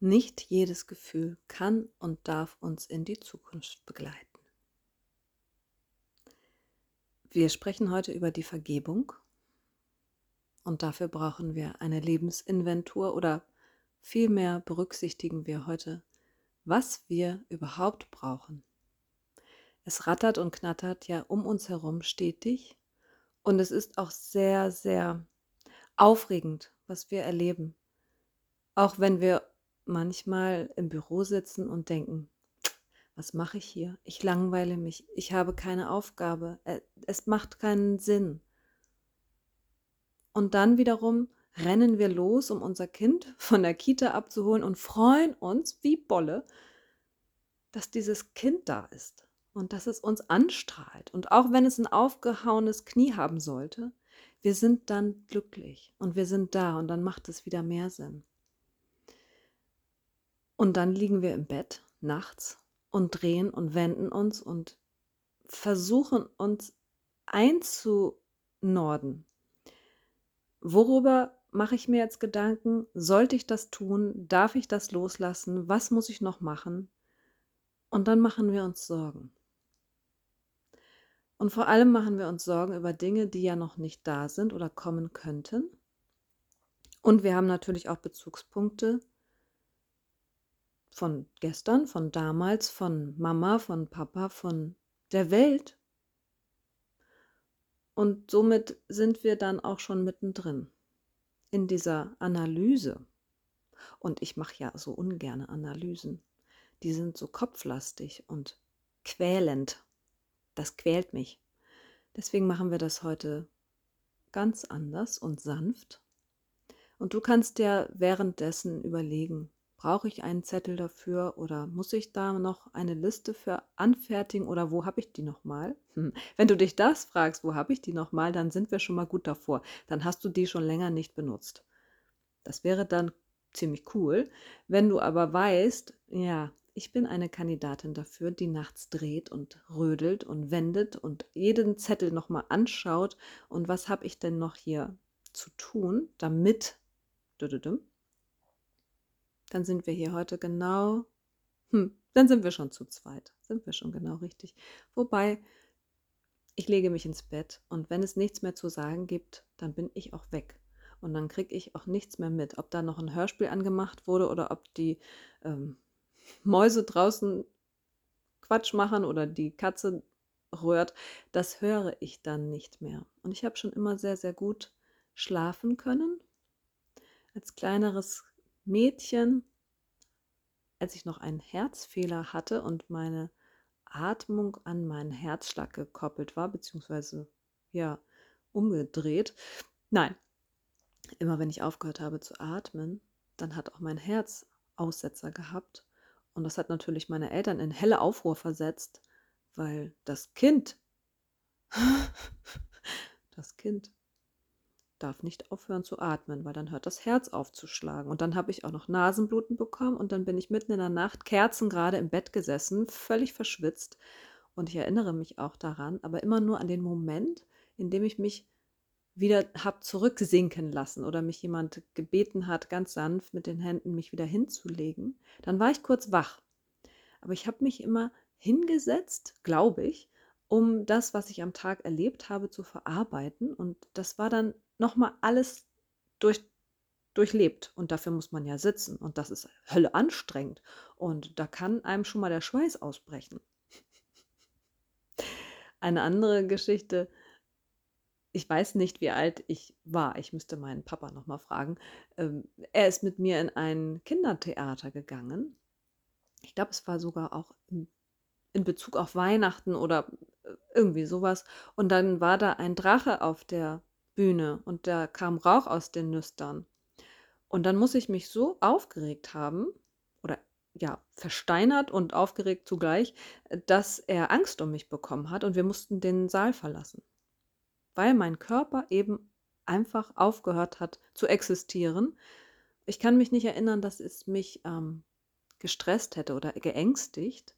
Nicht jedes Gefühl kann und darf uns in die Zukunft begleiten. Wir sprechen heute über die Vergebung und dafür brauchen wir eine Lebensinventur oder vielmehr berücksichtigen wir heute, was wir überhaupt brauchen. Es rattert und knattert ja um uns herum stetig und es ist auch sehr, sehr aufregend, was wir erleben. Auch wenn wir manchmal im Büro sitzen und denken, was mache ich hier? Ich langweile mich, ich habe keine Aufgabe, äh, es macht keinen Sinn. Und dann wiederum rennen wir los, um unser Kind von der Kita abzuholen und freuen uns wie Bolle, dass dieses Kind da ist und dass es uns anstrahlt. Und auch wenn es ein aufgehauenes Knie haben sollte, wir sind dann glücklich und wir sind da und dann macht es wieder mehr Sinn. Und dann liegen wir im Bett nachts und drehen und wenden uns und versuchen uns einzunorden Worüber mache ich mir jetzt Gedanken? Sollte ich das tun? Darf ich das loslassen? Was muss ich noch machen? Und dann machen wir uns Sorgen. Und vor allem machen wir uns Sorgen über Dinge, die ja noch nicht da sind oder kommen könnten. Und wir haben natürlich auch Bezugspunkte von gestern, von damals, von Mama, von Papa, von der Welt, und somit sind wir dann auch schon mittendrin in dieser Analyse. Und ich mache ja so ungerne Analysen. Die sind so kopflastig und quälend. Das quält mich. Deswegen machen wir das heute ganz anders und sanft. Und du kannst dir währenddessen überlegen, Brauche ich einen Zettel dafür oder muss ich da noch eine Liste für anfertigen oder wo habe ich die nochmal? Hm. Wenn du dich das fragst, wo habe ich die nochmal, dann sind wir schon mal gut davor. Dann hast du die schon länger nicht benutzt. Das wäre dann ziemlich cool. Wenn du aber weißt, ja, ich bin eine Kandidatin dafür, die nachts dreht und rödelt und wendet und jeden Zettel nochmal anschaut und was habe ich denn noch hier zu tun, damit dann sind wir hier heute genau, hm, dann sind wir schon zu zweit, sind wir schon genau richtig. Wobei, ich lege mich ins Bett und wenn es nichts mehr zu sagen gibt, dann bin ich auch weg. Und dann kriege ich auch nichts mehr mit, ob da noch ein Hörspiel angemacht wurde oder ob die ähm, Mäuse draußen Quatsch machen oder die Katze rührt, das höre ich dann nicht mehr. Und ich habe schon immer sehr, sehr gut schlafen können. Als kleineres Mädchen, als ich noch einen Herzfehler hatte und meine Atmung an meinen Herzschlag gekoppelt war, beziehungsweise ja, umgedreht. Nein, immer wenn ich aufgehört habe zu atmen, dann hat auch mein Herz Aussetzer gehabt. Und das hat natürlich meine Eltern in helle Aufruhr versetzt, weil das Kind, das Kind darf nicht aufhören zu atmen, weil dann hört das Herz auf zu schlagen. Und dann habe ich auch noch Nasenbluten bekommen und dann bin ich mitten in der Nacht Kerzen gerade im Bett gesessen, völlig verschwitzt. Und ich erinnere mich auch daran, aber immer nur an den Moment, in dem ich mich wieder habe zurücksinken lassen oder mich jemand gebeten hat, ganz sanft mit den Händen mich wieder hinzulegen. Dann war ich kurz wach. Aber ich habe mich immer hingesetzt, glaube ich, um das, was ich am Tag erlebt habe, zu verarbeiten. Und das war dann nochmal alles durch, durchlebt. Und dafür muss man ja sitzen. Und das ist Hölle anstrengend. Und da kann einem schon mal der Schweiß ausbrechen. Eine andere Geschichte. Ich weiß nicht, wie alt ich war. Ich müsste meinen Papa nochmal fragen. Ähm, er ist mit mir in ein Kindertheater gegangen. Ich glaube, es war sogar auch in, Bezug auf Weihnachten oder äh, irgendwie sowas. Und dann war da ein Drache auf der Bühne und da kam Rauch aus den Nüstern. Und dann muss ich mich so aufgeregt haben oder ja, versteinert und aufgeregt zugleich, dass er Angst um mich bekommen hat und wir mussten den Saal verlassen. Weil mein Körper eben einfach aufgehört hat zu existieren. Ich kann mich nicht erinnern, dass es mich ähm, gestresst hätte oder geängstigt.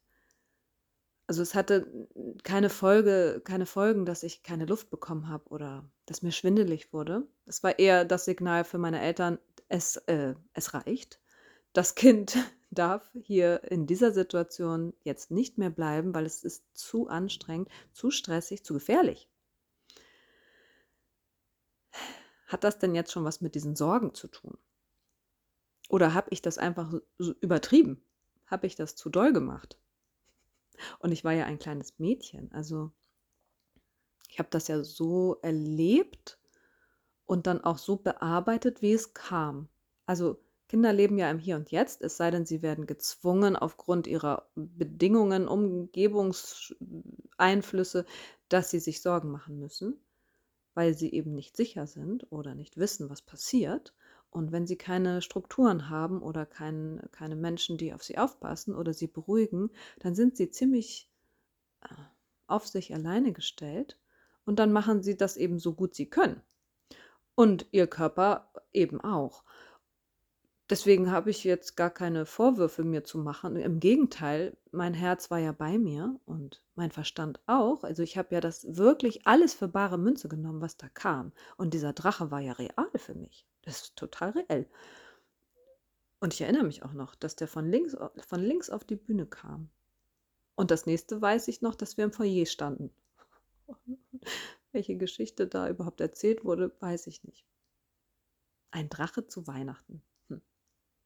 Also es hatte keine Folge, keine Folgen, dass ich keine Luft bekommen habe oder dass mir schwindelig wurde. Es war eher das Signal für meine Eltern, es, äh, es reicht. das Kind darf hier in dieser Situation jetzt nicht mehr bleiben, weil es ist zu anstrengend, zu stressig, zu gefährlich. Hat das denn jetzt schon was mit diesen Sorgen zu tun? Oder habe ich das einfach so übertrieben? Habe ich das zu doll gemacht? Und ich war ja ein kleines Mädchen, also ich habe das ja so erlebt und dann auch so bearbeitet, wie es kam. Also Kinder leben ja im Hier und Jetzt, es sei denn, sie werden gezwungen aufgrund ihrer Bedingungen, Umgebungseinflüsse, dass sie sich Sorgen machen müssen, weil sie eben nicht sicher sind oder nicht wissen, was passiert. Und wenn sie keine Strukturen haben oder kein, keine Menschen, die auf sie aufpassen oder sie beruhigen, dann sind sie ziemlich äh, auf sich alleine gestellt und dann machen sie das eben so gut sie können. Und ihr Körper eben auch. Deswegen habe ich jetzt gar keine Vorwürfe mir zu machen. Im Gegenteil, mein Herz war ja bei mir und mein Verstand auch. Also ich habe ja das wirklich alles für bare Münze genommen, was da kam. Und dieser Drache war ja real für mich. Das ist total reell. Und ich erinnere mich auch noch, dass der von links, von links auf die Bühne kam. Und das nächste weiß ich noch, dass wir im Foyer standen. Welche Geschichte da überhaupt erzählt wurde, weiß ich nicht. Ein Drache zu Weihnachten.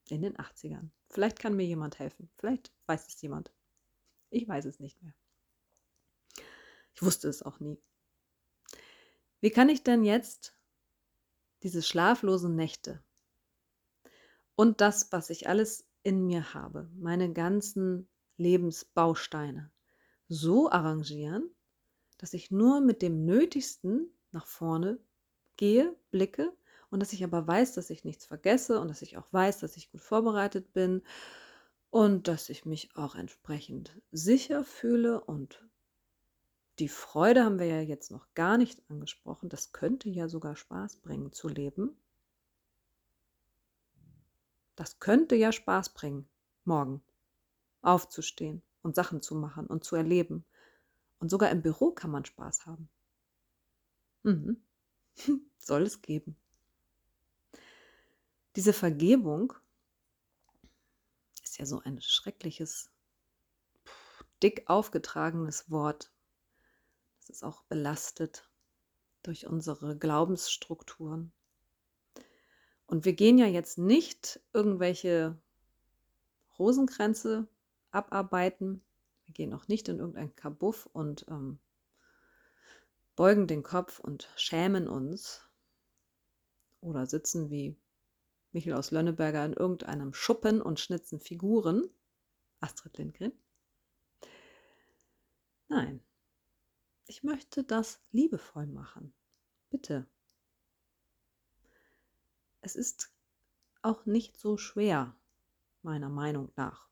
In den 80ern. Vielleicht kann mir jemand helfen. Vielleicht weiß es jemand. Ich weiß es nicht mehr. Ich wusste es auch nie. Wie kann ich denn jetzt diese schlaflosen Nächte und das, was ich alles in mir habe, meine ganzen Lebensbausteine, so arrangieren, dass ich nur mit dem Nötigsten nach vorne gehe, blicke und dass ich aber weiß, dass ich nichts vergesse und dass ich auch weiß, dass ich gut vorbereitet bin und dass ich mich auch entsprechend sicher fühle und die Freude haben wir ja jetzt noch gar nicht angesprochen. Das könnte ja sogar Spaß bringen zu leben. Das könnte ja Spaß bringen, morgen aufzustehen und Sachen zu machen und zu erleben. Und sogar im Büro kann man Spaß haben. Mhm. Soll es geben. Diese Vergebung ist ja so ein schreckliches, dick aufgetragenes Wort. Das ist auch belastet durch unsere Glaubensstrukturen. Und wir gehen ja jetzt nicht irgendwelche Rosenkränze abarbeiten. Gehen auch nicht in irgendein Kabuff und ähm, beugen den Kopf und schämen uns oder sitzen wie Michael aus Lönneberger in irgendeinem Schuppen und schnitzen Figuren. Astrid Lindgren. Nein, ich möchte das liebevoll machen. Bitte. Es ist auch nicht so schwer, meiner Meinung nach.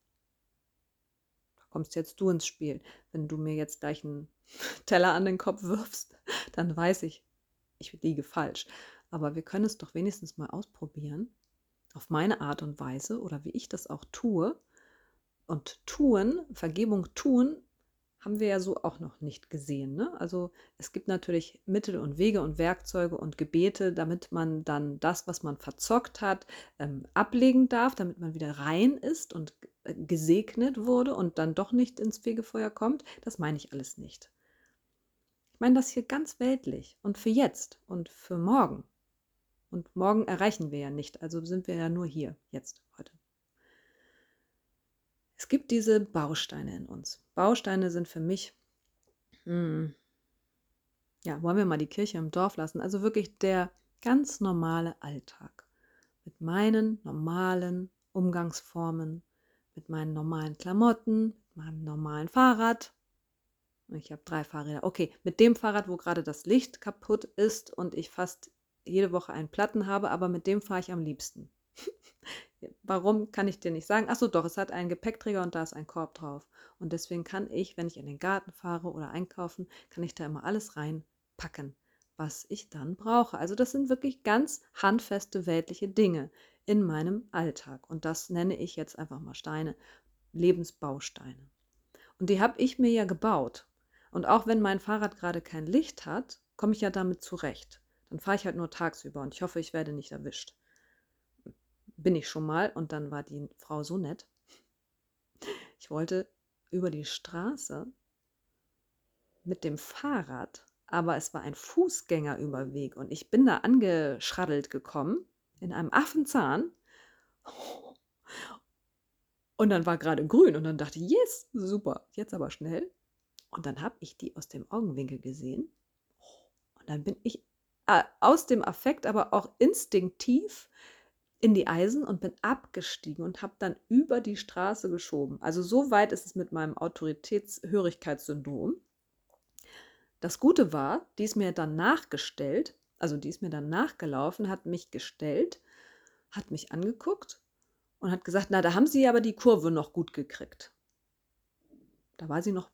Kommst jetzt du ins Spiel. Wenn du mir jetzt gleich einen Teller an den Kopf wirfst, dann weiß ich, ich liege falsch. Aber wir können es doch wenigstens mal ausprobieren auf meine Art und Weise oder wie ich das auch tue. Und tun, Vergebung tun, haben wir ja so auch noch nicht gesehen. Ne? Also es gibt natürlich Mittel und Wege und Werkzeuge und Gebete, damit man dann das, was man verzockt hat, ähm, ablegen darf, damit man wieder rein ist und äh, gesegnet wurde und dann doch nicht ins Fegefeuer kommt. Das meine ich alles nicht. Ich meine das hier ganz weltlich und für jetzt und für morgen. Und morgen erreichen wir ja nicht, also sind wir ja nur hier, jetzt, heute. Es gibt diese Bausteine in uns. Bausteine sind für mich, hm, ja, wollen wir mal die Kirche im Dorf lassen, also wirklich der ganz normale Alltag mit meinen normalen Umgangsformen, mit meinen normalen Klamotten, mit meinem normalen Fahrrad. Ich habe drei Fahrräder. Okay, mit dem Fahrrad, wo gerade das Licht kaputt ist und ich fast jede Woche einen Platten habe, aber mit dem fahre ich am liebsten. Warum kann ich dir nicht sagen? Achso, doch, es hat einen Gepäckträger und da ist ein Korb drauf. Und deswegen kann ich, wenn ich in den Garten fahre oder einkaufen, kann ich da immer alles reinpacken, was ich dann brauche. Also das sind wirklich ganz handfeste weltliche Dinge in meinem Alltag. Und das nenne ich jetzt einfach mal Steine, Lebensbausteine. Und die habe ich mir ja gebaut. Und auch wenn mein Fahrrad gerade kein Licht hat, komme ich ja damit zurecht. Dann fahre ich halt nur tagsüber und ich hoffe, ich werde nicht erwischt. Bin ich schon mal und dann war die Frau so nett. Ich wollte über die Straße mit dem Fahrrad, aber es war ein Fußgängerüberweg und ich bin da angeschraddelt gekommen in einem Affenzahn. Und dann war gerade grün und dann dachte ich, yes, super, jetzt aber schnell. Und dann habe ich die aus dem Augenwinkel gesehen. Und dann bin ich äh, aus dem Affekt, aber auch instinktiv in die Eisen und bin abgestiegen und habe dann über die Straße geschoben. Also so weit ist es mit meinem Autoritätshörigkeitssyndrom. Das Gute war, die ist mir dann nachgestellt, also die ist mir dann nachgelaufen, hat mich gestellt, hat mich angeguckt und hat gesagt, na, da haben Sie aber die Kurve noch gut gekriegt. Da war sie noch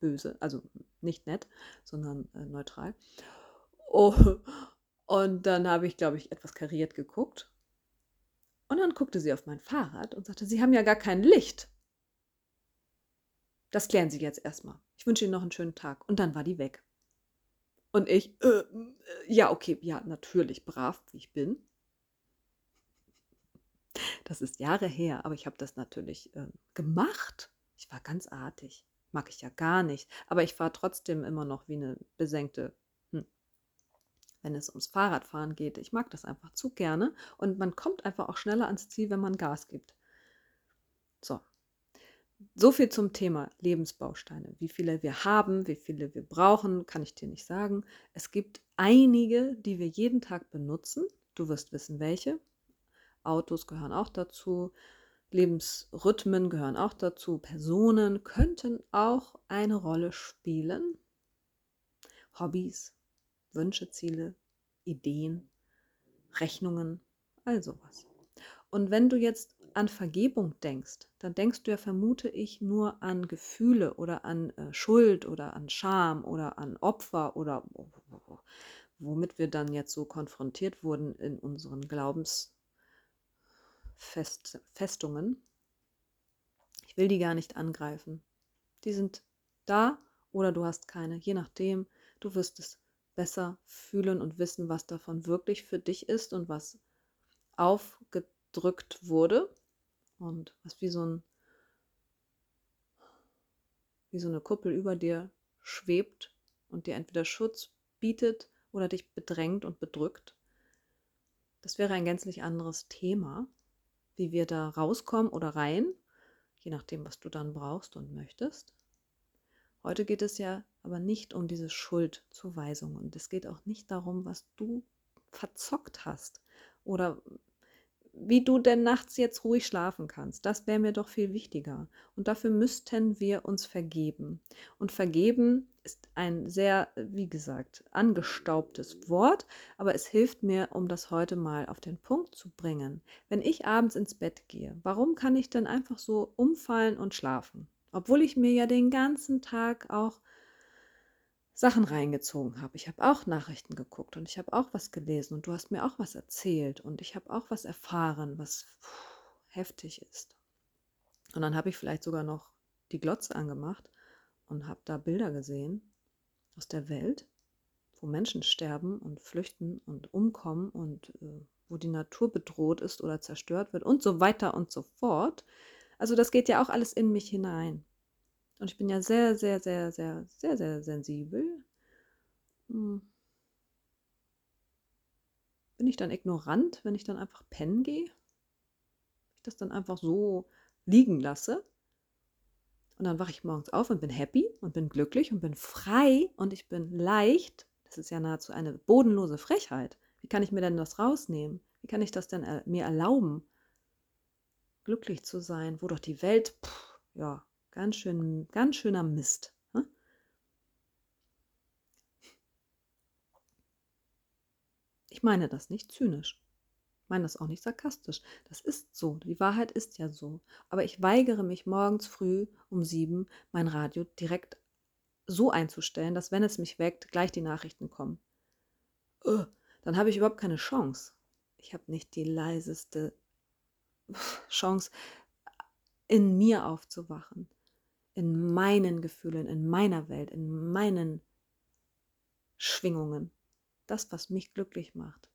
böse, also nicht nett, sondern äh, neutral. Oh, und dann habe ich, glaube ich, etwas kariert geguckt und dann guckte sie auf mein Fahrrad und sagte, Sie haben ja gar kein Licht. Das klären Sie jetzt erstmal. Ich wünsche Ihnen noch einen schönen Tag. Und dann war die weg. Und ich, äh, ja, okay, ja, natürlich, brav, wie ich bin. Das ist Jahre her, aber ich habe das natürlich äh, gemacht. Ich war ganz artig. Mag ich ja gar nicht. Aber ich fahre trotzdem immer noch wie eine besenkte wenn es ums Fahrradfahren geht. Ich mag das einfach zu gerne und man kommt einfach auch schneller ans Ziel, wenn man Gas gibt. So. So viel zum Thema Lebensbausteine. Wie viele wir haben, wie viele wir brauchen, kann ich dir nicht sagen. Es gibt einige, die wir jeden Tag benutzen. Du wirst wissen, welche. Autos gehören auch dazu. Lebensrhythmen gehören auch dazu. Personen könnten auch eine Rolle spielen. Hobbys, Wünsche, Ziele, Ideen, Rechnungen, all sowas. Und wenn du jetzt an Vergebung denkst, dann denkst du ja, vermute ich, nur an Gefühle oder an äh, Schuld oder an Scham oder an Opfer oder womit wir dann jetzt so konfrontiert wurden in unseren Glaubensfestungen. Ich will die gar nicht angreifen. Die sind da oder du hast keine, je nachdem. Du wirst es besser fühlen und wissen, was davon wirklich für dich ist und was aufgedrückt wurde und was wie so ein wie so eine Kuppel über dir schwebt und dir entweder Schutz bietet oder dich bedrängt und bedrückt. Das wäre ein gänzlich anderes Thema, wie wir da rauskommen oder rein, je nachdem, was du dann brauchst und möchtest. Heute geht es ja aber nicht um diese Schuldzuweisung und es geht auch nicht darum, was du verzockt hast oder wie du denn nachts jetzt ruhig schlafen kannst. Das wäre mir doch viel wichtiger. Und dafür müssten wir uns vergeben. Und vergeben ist ein sehr, wie gesagt, angestaubtes Wort, aber es hilft mir, um das heute mal auf den Punkt zu bringen. Wenn ich abends ins Bett gehe, warum kann ich denn einfach so umfallen und schlafen? Obwohl ich mir ja den ganzen Tag auch Sachen reingezogen habe. Ich habe auch Nachrichten geguckt und ich habe auch was gelesen und du hast mir auch was erzählt und ich habe auch was erfahren, was puh, heftig ist. Und dann habe ich vielleicht sogar noch die Glotze angemacht und habe da Bilder gesehen aus der Welt, wo Menschen sterben und flüchten und umkommen und äh, wo die Natur bedroht ist oder zerstört wird und so weiter und so fort. Also das geht ja auch alles in mich hinein. Und ich bin ja sehr, sehr, sehr, sehr, sehr, sehr sensibel. Hm. Bin ich dann ignorant, wenn ich dann einfach pennen gehe? Ich das dann einfach so liegen lasse? Und dann wache ich morgens auf und bin happy und bin glücklich und bin frei und ich bin leicht. Das ist ja nahezu eine bodenlose Frechheit. Wie kann ich mir denn das rausnehmen? Wie kann ich das denn mir erlauben, glücklich zu sein, wo doch die Welt, pff, ja, Ganz schön, ganz schöner Mist. Ne? Ich meine das nicht zynisch. Ich meine das auch nicht sarkastisch. Das ist so. Die Wahrheit ist ja so. Aber ich weigere mich morgens früh um sieben mein Radio direkt so einzustellen, dass wenn es mich weckt, gleich die Nachrichten kommen. dann habe ich überhaupt keine Chance. Ich habe nicht die leiseste Chance, in mir aufzuwachen in meinen Gefühlen, in meiner Welt, in meinen Schwingungen. Das, was mich glücklich macht.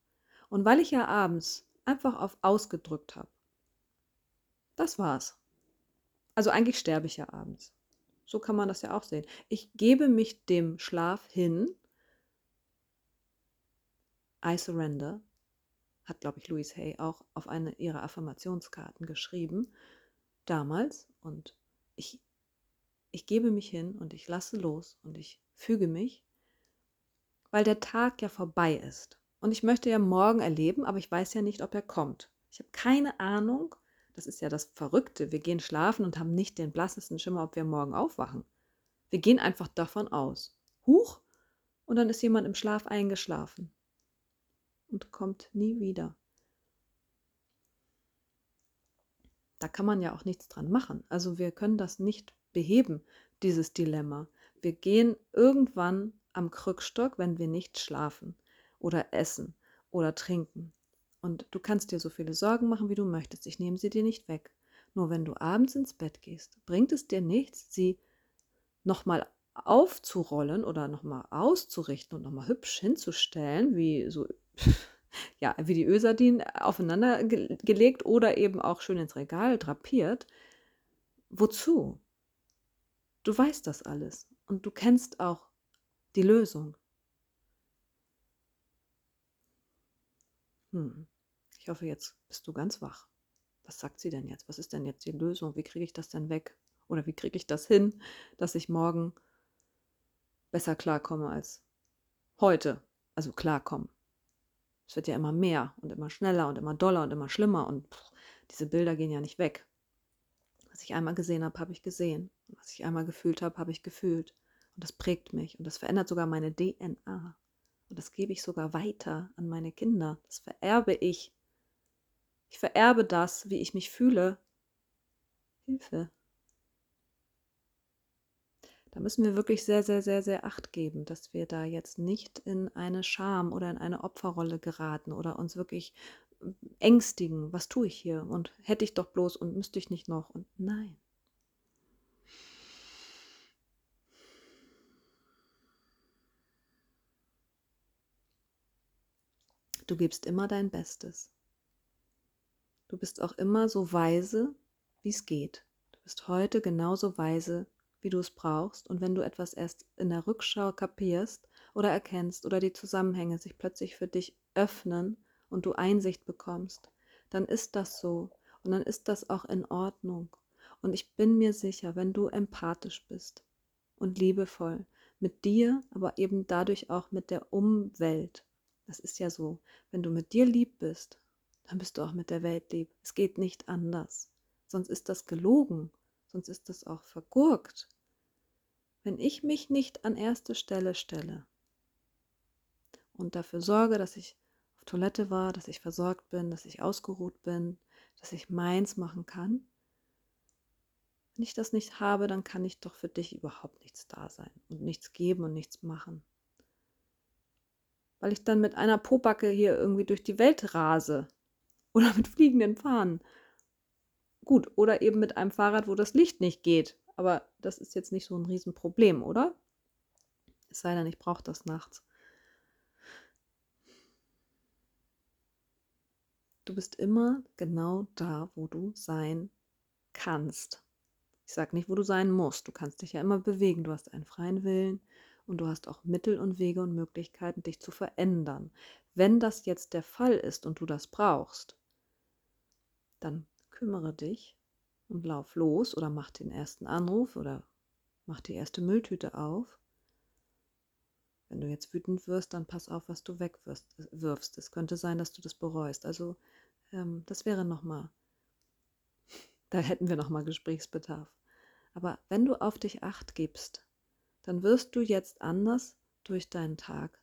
Und weil ich ja abends einfach auf ausgedrückt habe. Das war's. Also eigentlich sterbe ich ja abends. So kann man das ja auch sehen. Ich gebe mich dem Schlaf hin. I surrender, hat, glaube ich, Louise Hay auch auf eine ihrer Affirmationskarten geschrieben, damals. Und ich, ich gebe mich hin und ich lasse los und ich füge mich, weil der Tag ja vorbei ist. Und ich möchte ja morgen erleben, aber ich weiß ja nicht, ob er kommt. Ich habe keine Ahnung, das ist ja das Verrückte. Wir gehen schlafen und haben nicht den blassesten Schimmer, ob wir morgen aufwachen. Wir gehen einfach davon aus. Huch! Und dann ist jemand im Schlaf eingeschlafen und kommt nie wieder. Da kann man ja auch nichts dran machen. Also wir können das nicht beheben, dieses Dilemma. Wir gehen irgendwann am Krückstock, wenn wir nicht schlafen oder essen oder trinken. Und du kannst dir so viele Sorgen machen, wie du möchtest. Ich nehme sie dir nicht weg. Nur wenn du abends ins Bett gehst, bringt es dir nichts, sie nochmal aufzurollen oder nochmal auszurichten und nochmal hübsch hinzustellen, wie so, ja, wie die Ösardin aufeinander gelegt oder eben auch schön ins Regal drapiert. Wozu? Du weißt das alles und du kennst auch die Lösung. Hm. Ich hoffe, jetzt bist du ganz wach. Was sagt sie denn jetzt? Was ist denn jetzt die Lösung? Wie kriege ich das denn weg? Oder wie kriege ich das hin, dass ich morgen besser klarkomme als heute? Also klarkommen. Es wird ja immer mehr und immer schneller und immer doller und immer schlimmer und pff, diese Bilder gehen ja nicht weg. Was ich einmal gesehen habe, habe ich gesehen. Was ich einmal gefühlt habe, habe ich gefühlt. Und das prägt mich und das verändert sogar meine DNA. Und das gebe ich sogar weiter an meine Kinder. Das vererbe ich. Ich vererbe das, wie ich mich fühle. Hilfe. Da müssen wir wirklich sehr, sehr, sehr, sehr acht geben, dass wir da jetzt nicht in eine Scham oder in eine Opferrolle geraten oder uns wirklich ängstigen. Was tue ich hier? Und hätte ich doch bloß und müsste ich nicht noch? Und nein. Du gibst immer dein Bestes. Du bist auch immer so weise, wie es geht. Du bist heute genauso weise, wie du es brauchst. Und wenn du etwas erst in der Rückschau kapierst oder erkennst oder die Zusammenhänge sich plötzlich für dich öffnen und du Einsicht bekommst, dann ist das so. Und dann ist das auch in Ordnung. Und ich bin mir sicher, wenn du empathisch bist und liebevoll mit dir, aber eben dadurch auch mit der Umwelt. Das ist ja so, wenn du mit dir lieb bist, dann bist du auch mit der Welt lieb. Es geht nicht anders. Sonst ist das gelogen, sonst ist das auch vergurkt. Wenn ich mich nicht an erste Stelle stelle und dafür sorge, dass ich auf Toilette war, dass ich versorgt bin, dass ich ausgeruht bin, dass ich meins machen kann, wenn ich das nicht habe, dann kann ich doch für dich überhaupt nichts da sein und nichts geben und nichts machen. Weil ich dann mit einer Pobacke hier irgendwie durch die Welt rase oder mit fliegenden Fahnen. Gut, oder eben mit einem Fahrrad, wo das Licht nicht geht. Aber das ist jetzt nicht so ein Riesenproblem, oder? Es sei denn, ich brauche das nachts. Du bist immer genau da, wo du sein kannst. Ich sage nicht, wo du sein musst. Du kannst dich ja immer bewegen. Du hast einen freien Willen und du hast auch Mittel und Wege und Möglichkeiten, dich zu verändern. Wenn das jetzt der Fall ist und du das brauchst, dann kümmere dich und lauf los oder mach den ersten Anruf oder mach die erste Mülltüte auf. Wenn du jetzt wütend wirst, dann pass auf, was du wegwirfst. Es könnte sein, dass du das bereust. Also ähm, das wäre nochmal, da hätten wir nochmal Gesprächsbedarf. Aber wenn du auf dich acht gibst, dann wirst du jetzt anders durch deinen Tag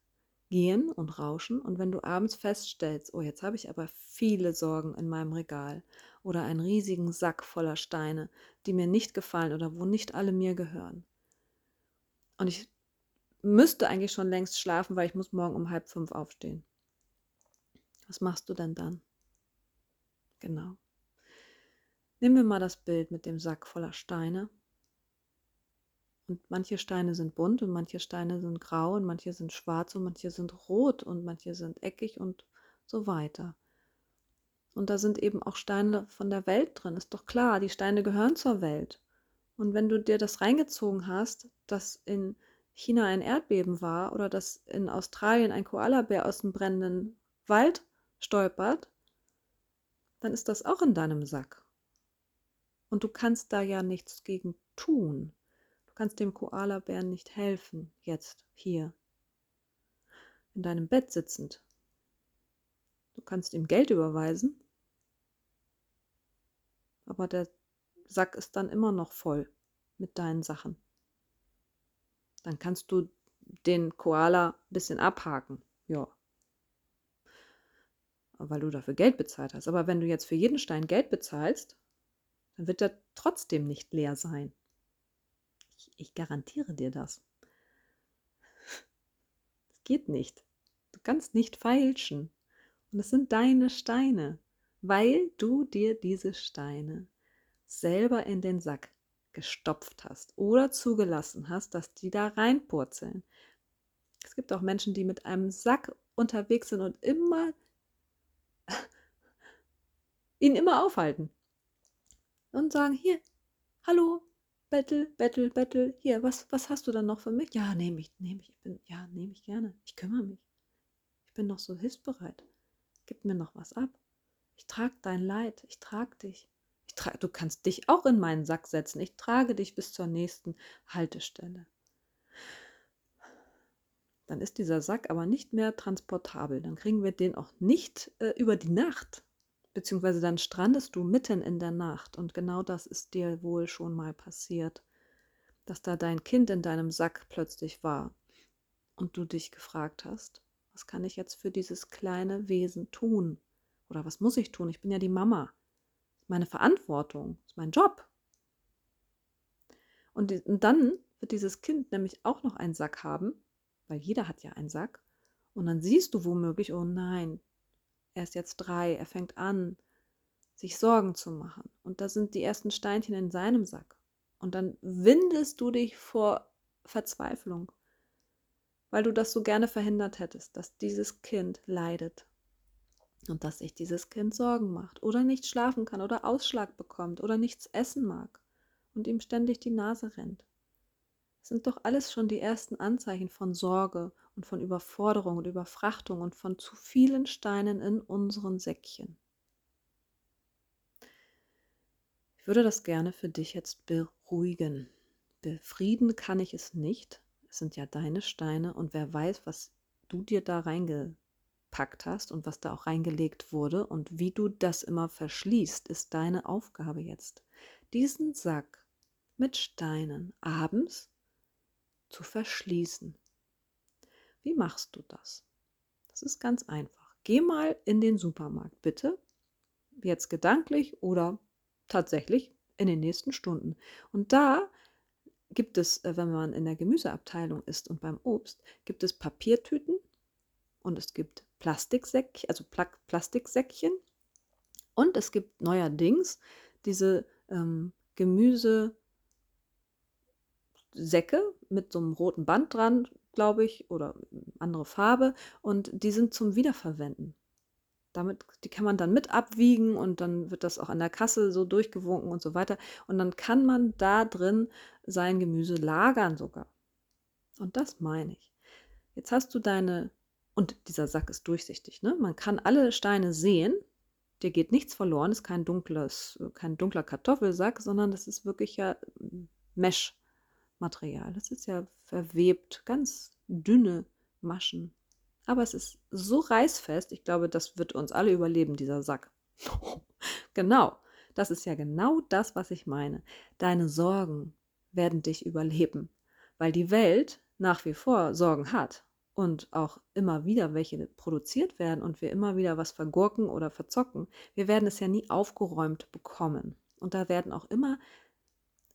gehen und rauschen. Und wenn du abends feststellst, oh, jetzt habe ich aber viele Sorgen in meinem Regal oder einen riesigen Sack voller Steine, die mir nicht gefallen oder wo nicht alle mir gehören. Und ich müsste eigentlich schon längst schlafen, weil ich muss morgen um halb fünf aufstehen. Was machst du denn dann? Genau. Nehmen wir mal das Bild mit dem Sack voller Steine und manche Steine sind bunt und manche Steine sind grau und manche sind schwarz und manche sind rot und manche sind eckig und so weiter. Und da sind eben auch Steine von der Welt drin. Ist doch klar, die Steine gehören zur Welt. Und wenn du dir das reingezogen hast, dass in China ein Erdbeben war oder dass in Australien ein Koalabär aus dem brennenden Wald stolpert, dann ist das auch in deinem Sack. Und du kannst da ja nichts gegen tun. Du kannst dem Koalabären nicht helfen, jetzt, hier, in deinem Bett sitzend. Du kannst ihm Geld überweisen, aber der Sack ist dann immer noch voll mit deinen Sachen. Dann kannst du den Koala ein bisschen abhaken. Ja. Weil du dafür Geld bezahlt hast. Aber wenn du jetzt für jeden Stein Geld bezahlst, dann wird er trotzdem nicht leer sein. Ich, ich garantiere dir das. Es geht nicht. Du kannst nicht feilschen. Und es sind deine Steine, weil du dir diese Steine selber in den Sack gestopft hast oder zugelassen hast, dass die da reinpurzeln. Es gibt auch Menschen, die mit einem Sack unterwegs sind und immer ihn immer aufhalten und sagen, hier, hallo, Bettel, Bettel, Bettel, hier, was, was hast du dann noch für mich? Ja, nehme ich, nehme ich, ich bin, ja, nehme ich gerne. Ich kümmere mich. Ich bin noch so hilfsbereit. Gib mir noch was ab. Ich trage dein Leid, ich trage dich. Du kannst dich auch in meinen Sack setzen. Ich trage dich bis zur nächsten Haltestelle. Dann ist dieser Sack aber nicht mehr transportabel. Dann kriegen wir den auch nicht äh, über die Nacht beziehungsweise dann strandest du mitten in der Nacht und genau das ist dir wohl schon mal passiert, dass da dein Kind in deinem Sack plötzlich war und du dich gefragt hast, was kann ich jetzt für dieses kleine Wesen tun? Oder was muss ich tun? Ich bin ja die Mama. Meine Verantwortung, ist mein Job. Und, und dann wird dieses Kind nämlich auch noch einen Sack haben, weil jeder hat ja einen Sack. Und dann siehst du womöglich, oh nein, er ist jetzt drei, er fängt an, sich Sorgen zu machen. Und da sind die ersten Steinchen in seinem Sack. Und dann windest du dich vor Verzweiflung, weil du das so gerne verhindert hättest, dass dieses Kind leidet und dass sich dieses Kind Sorgen macht oder nicht schlafen kann oder Ausschlag bekommt oder nichts essen mag und ihm ständig die Nase rennt. Das sind doch alles schon die ersten Anzeichen von Sorge und von Überforderung und Überfrachtung und von zu vielen Steinen in unseren Säckchen. Ich würde das gerne für dich jetzt beruhigen. Befrieden kann ich es nicht. Es sind ja deine Steine und wer weiß, was du dir da reingepackt hast und was da auch reingelegt wurde und wie du das immer verschließt, ist deine Aufgabe jetzt. Diesen Sack mit Steinen abends zu verschließen. Wie machst du das? Das ist ganz einfach. Geh mal in den Supermarkt, bitte. Jetzt gedanklich oder tatsächlich in den nächsten Stunden. Und da gibt es, äh, wenn man in der Gemüseabteilung ist und beim Obst, gibt es Papiertüten und es gibt Plastiksäckchen, also Pla Plastiksäckchen und es gibt neuerdings diese ähm, Gemüse Säcke mit so einem roten Band dran, glaube ich, oder andere Farbe und die sind zum Wiederverwenden. Damit, die kann man dann mit abwiegen und dann wird das auch an der Kasse so durchgewunken und so weiter. Und dann kann man da drin sein Gemüse lagern sogar. Und das meine ich. Jetzt hast du deine, und dieser Sack ist durchsichtig, ne? Man kann alle Steine sehen. Dir geht nichts verloren, ist kein dunkles, kein dunkler Kartoffelsack, sondern das ist wirklich ja Mesh. Material. Das ist ja verwebt, ganz dünne Maschen. Aber es ist so reißfest, ich glaube, das wird uns alle überleben, dieser Sack. genau, das ist ja genau das, was ich meine. Deine Sorgen werden dich überleben, weil die Welt nach wie vor Sorgen hat und auch immer wieder welche produziert werden und wir immer wieder was vergurken oder verzocken. Wir werden es ja nie aufgeräumt bekommen. Und da werden auch immer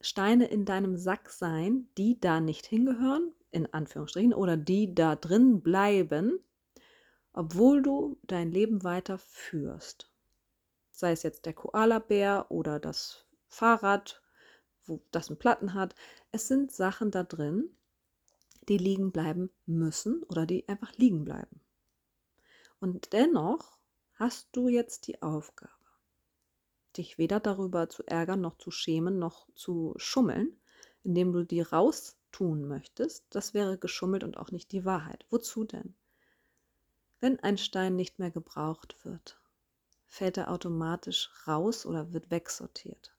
Steine in deinem Sack sein, die da nicht hingehören, in Anführungsstrichen, oder die da drin bleiben, obwohl du dein Leben weiter führst. Sei es jetzt der Koalabär oder das Fahrrad, wo das einen Platten hat. Es sind Sachen da drin, die liegen bleiben müssen oder die einfach liegen bleiben. Und dennoch hast du jetzt die Aufgabe, dich weder darüber zu ärgern, noch zu schämen, noch zu schummeln, indem du die raustun möchtest. Das wäre geschummelt und auch nicht die Wahrheit. Wozu denn? Wenn ein Stein nicht mehr gebraucht wird, fällt er automatisch raus oder wird wegsortiert.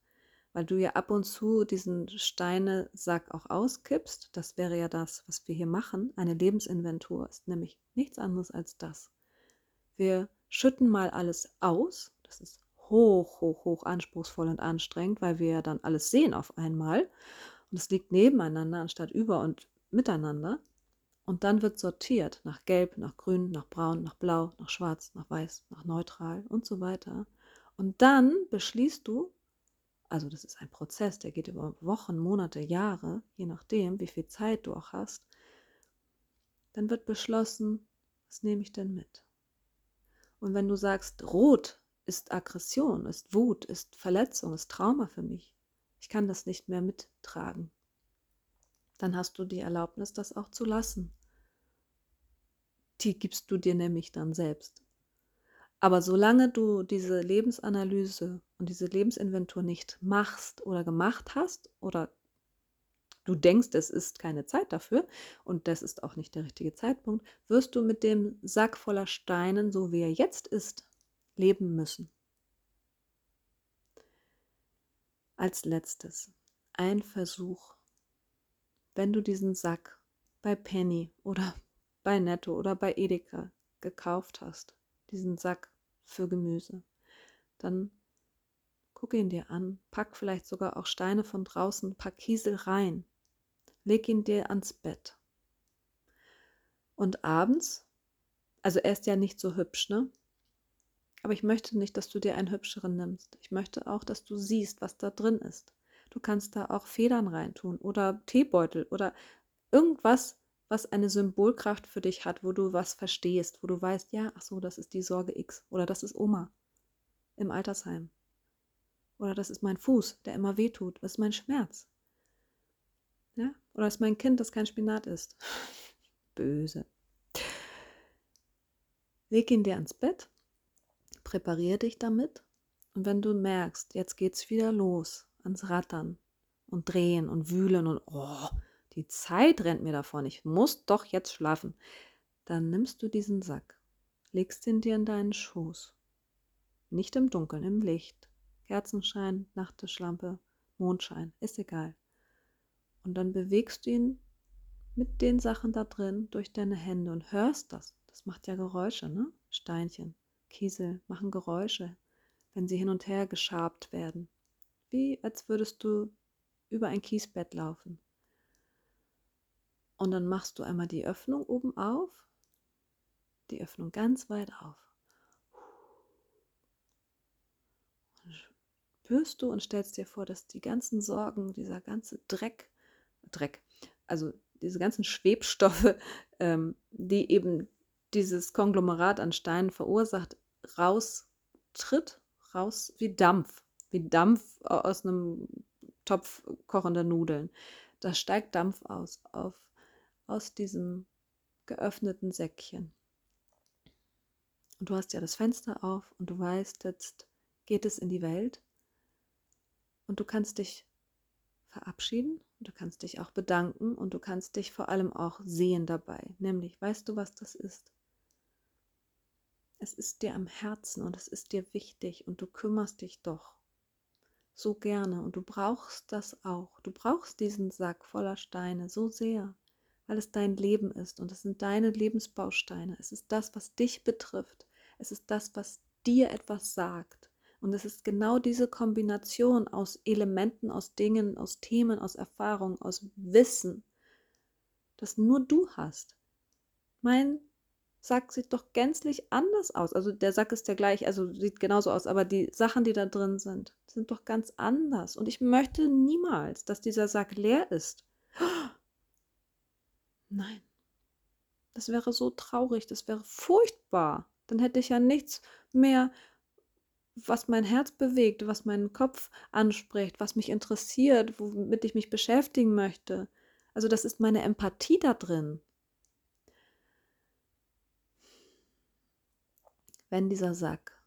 Weil du ja ab und zu diesen Steinesack auch auskippst. Das wäre ja das, was wir hier machen. Eine Lebensinventur ist nämlich nichts anderes als das. Wir schütten mal alles aus. Das ist hoch, hoch, hoch anspruchsvoll und anstrengend, weil wir ja dann alles sehen auf einmal. Und es liegt nebeneinander anstatt über und miteinander. Und dann wird sortiert nach Gelb, nach Grün, nach Braun, nach Blau, nach Schwarz, nach Weiß, nach Neutral und so weiter. Und dann beschließt du, also das ist ein Prozess, der geht über Wochen, Monate, Jahre, je nachdem, wie viel Zeit du auch hast, dann wird beschlossen, was nehme ich denn mit? Und wenn du sagst, Rot ist Aggression, ist Wut, ist Verletzung, ist Trauma für mich, ich kann das nicht mehr mittragen, dann hast du die Erlaubnis, das auch zu lassen. Die gibst du dir nämlich dann selbst. Aber solange du diese Lebensanalyse und diese Lebensinventur nicht machst oder gemacht hast oder du denkst, es ist keine Zeit dafür und das ist auch nicht der richtige Zeitpunkt, wirst du mit dem Sack voller Steinen, so wie er jetzt ist, leben müssen. Als letztes ein Versuch wenn du diesen Sack bei Penny oder bei Netto oder bei Edeka gekauft hast, diesen Sack für Gemüse, dann guck ihn dir an, pack vielleicht sogar auch Steine von draußen, pack Kiesel rein, leg ihn dir ans Bett. Und abends, also er ist ja nicht so hübsch, ne? Aber ich möchte nicht, dass du dir einen hübscheren nimmst. Ich möchte auch, dass du siehst, was da drin ist. Du kannst da auch Federn reintun oder Teebeutel oder irgendwas, was eine Symbolkraft für dich hat, wo du was verstehst, wo du weißt, ja, ach so, das ist die Sorge X oder das ist Oma im Altersheim. Oder das ist mein Fuß, der immer wehtut. Was ist mein Schmerz? Ja? Oder ist mein Kind, das kein Spinat isst? Böse. Leg ihn dir ans Bett, präpariere dich damit und wenn du merkst, jetzt geht's wieder los, ans Rattern und drehen und wühlen und oh, die Zeit rennt mir davon, ich muss doch jetzt schlafen. Dann nimmst du diesen Sack, legst ihn dir in deinen Schoß. Nicht im Dunkeln, im Licht. Kerzenschein, Nachttischlampe, Mondschein, ist egal. Und dann bewegst du ihn mit den Sachen da drin durch deine Hände und hörst das. Das macht ja Geräusche, ne? Steinchen, Kiesel machen Geräusche, wenn sie hin und her geschabt werden wie als würdest du über ein Kiesbett laufen. Und dann machst du einmal die Öffnung oben auf, die Öffnung ganz weit auf. Und spürst du und stellst dir vor, dass die ganzen Sorgen, dieser ganze Dreck, Dreck, also diese ganzen Schwebstoffe, ähm, die eben dieses Konglomerat an Steinen verursacht, raustritt, raus wie Dampf wie Dampf aus einem Topf kochender Nudeln. Da steigt Dampf aus, auf, aus diesem geöffneten Säckchen. Und du hast ja das Fenster auf und du weißt, jetzt geht es in die Welt. Und du kannst dich verabschieden, du kannst dich auch bedanken und du kannst dich vor allem auch sehen dabei. Nämlich, weißt du, was das ist? Es ist dir am Herzen und es ist dir wichtig und du kümmerst dich doch so gerne und du brauchst das auch. Du brauchst diesen Sack voller Steine so sehr, weil es dein Leben ist und es sind deine Lebensbausteine. Es ist das, was dich betrifft. Es ist das, was dir etwas sagt. Und es ist genau diese Kombination aus Elementen, aus Dingen, aus Themen, aus Erfahrungen, aus Wissen, das nur du hast. Mein Sack sieht doch gänzlich anders aus. Also der Sack ist ja gleich, also sieht genauso aus, aber die Sachen, die da drin sind, sind doch ganz anders. Und ich möchte niemals, dass dieser Sack leer ist. Nein. Das wäre so traurig, das wäre furchtbar. Dann hätte ich ja nichts mehr, was mein Herz bewegt, was meinen Kopf anspricht, was mich interessiert, womit ich mich beschäftigen möchte. Also das ist meine Empathie da drin. wenn dieser Sack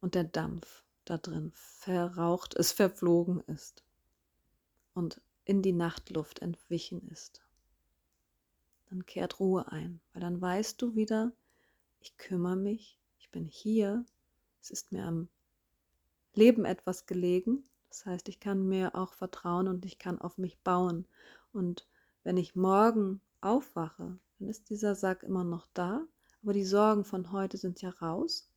und der Dampf da drin verraucht ist, verflogen ist und in die Nachtluft entwichen ist, dann kehrt Ruhe ein, weil dann weißt du wieder, ich kümmere mich, ich bin hier, es ist mir am Leben etwas gelegen. Das heißt, ich kann mir auch vertrauen und ich kann auf mich bauen. Und wenn ich morgen aufwache, dann ist dieser Sack immer noch da, aber die Sorgen von heute sind ja raus.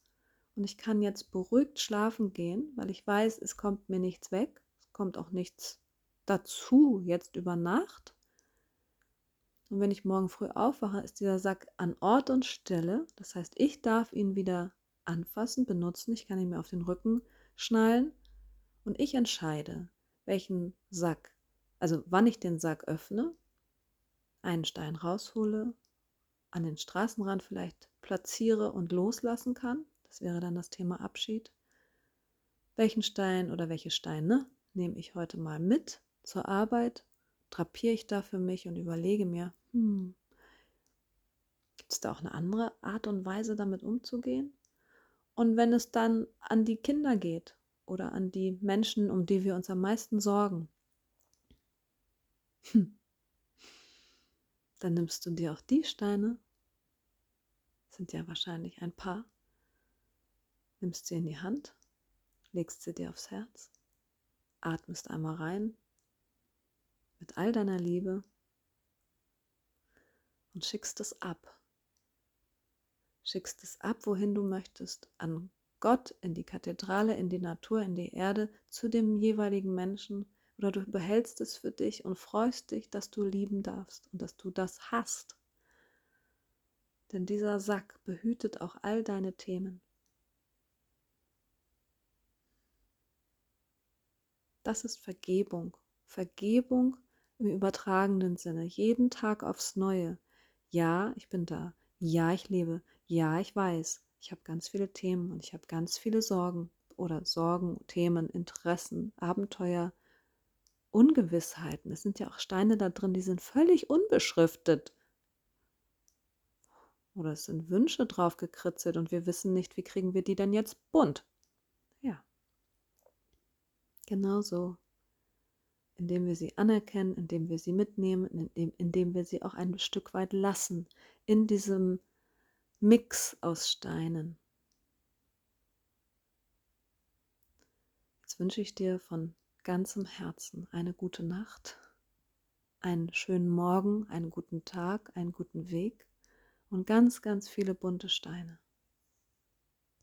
Und ich kann jetzt beruhigt schlafen gehen, weil ich weiß, es kommt mir nichts weg, es kommt auch nichts dazu jetzt über Nacht. Und wenn ich morgen früh aufwache, ist dieser Sack an Ort und Stelle. Das heißt, ich darf ihn wieder anfassen, benutzen. Ich kann ihn mir auf den Rücken schnallen und ich entscheide, welchen Sack, also wann ich den Sack öffne, einen Stein raushole, an den Straßenrand vielleicht platziere und loslassen kann. Das wäre dann das Thema Abschied. Welchen Stein oder welche Steine nehme ich heute mal mit zur Arbeit? Drapiere ich da für mich und überlege mir, hm, gibt es da auch eine andere Art und Weise, damit umzugehen? Und wenn es dann an die Kinder geht oder an die Menschen, um die wir uns am meisten sorgen, hm, dann nimmst du dir auch die Steine, sind ja wahrscheinlich ein paar, nimmst sie in die Hand, legst sie dir aufs Herz, atmest einmal rein mit all deiner Liebe und schickst es ab. Schickst es ab, wohin du möchtest, an Gott, in die Kathedrale, in die Natur, in die Erde, zu dem jeweiligen Menschen, oder du behältst es für dich und freust dich, dass du lieben darfst und dass du das hast. Denn dieser Sack behütet auch all deine Themen. Das ist Vergebung. Vergebung im übertragenen Sinne, jeden Tag aufs Neue. Ja, ich bin da. Ja, ich lebe. Ja, ich weiß. Ich habe ganz viele Themen und ich habe ganz viele Sorgen oder Sorgen, Themen, Interessen, Abenteuer, Ungewissheiten. Es sind ja auch Steine da drin, die sind völlig unbeschriftet. Oder es sind Wünsche drauf gekritzelt und wir wissen nicht, wie kriegen wir die denn jetzt bunt. Ja. Genauso indem wir sie anerkennen, indem wir sie mitnehmen, indem, indem wir sie auch ein Stück weit lassen in diesem Mix aus Steinen. Jetzt wünsche ich dir von ganzem Herzen eine gute Nacht, einen schönen Morgen, einen guten Tag, einen guten Weg und ganz, ganz viele bunte Steine.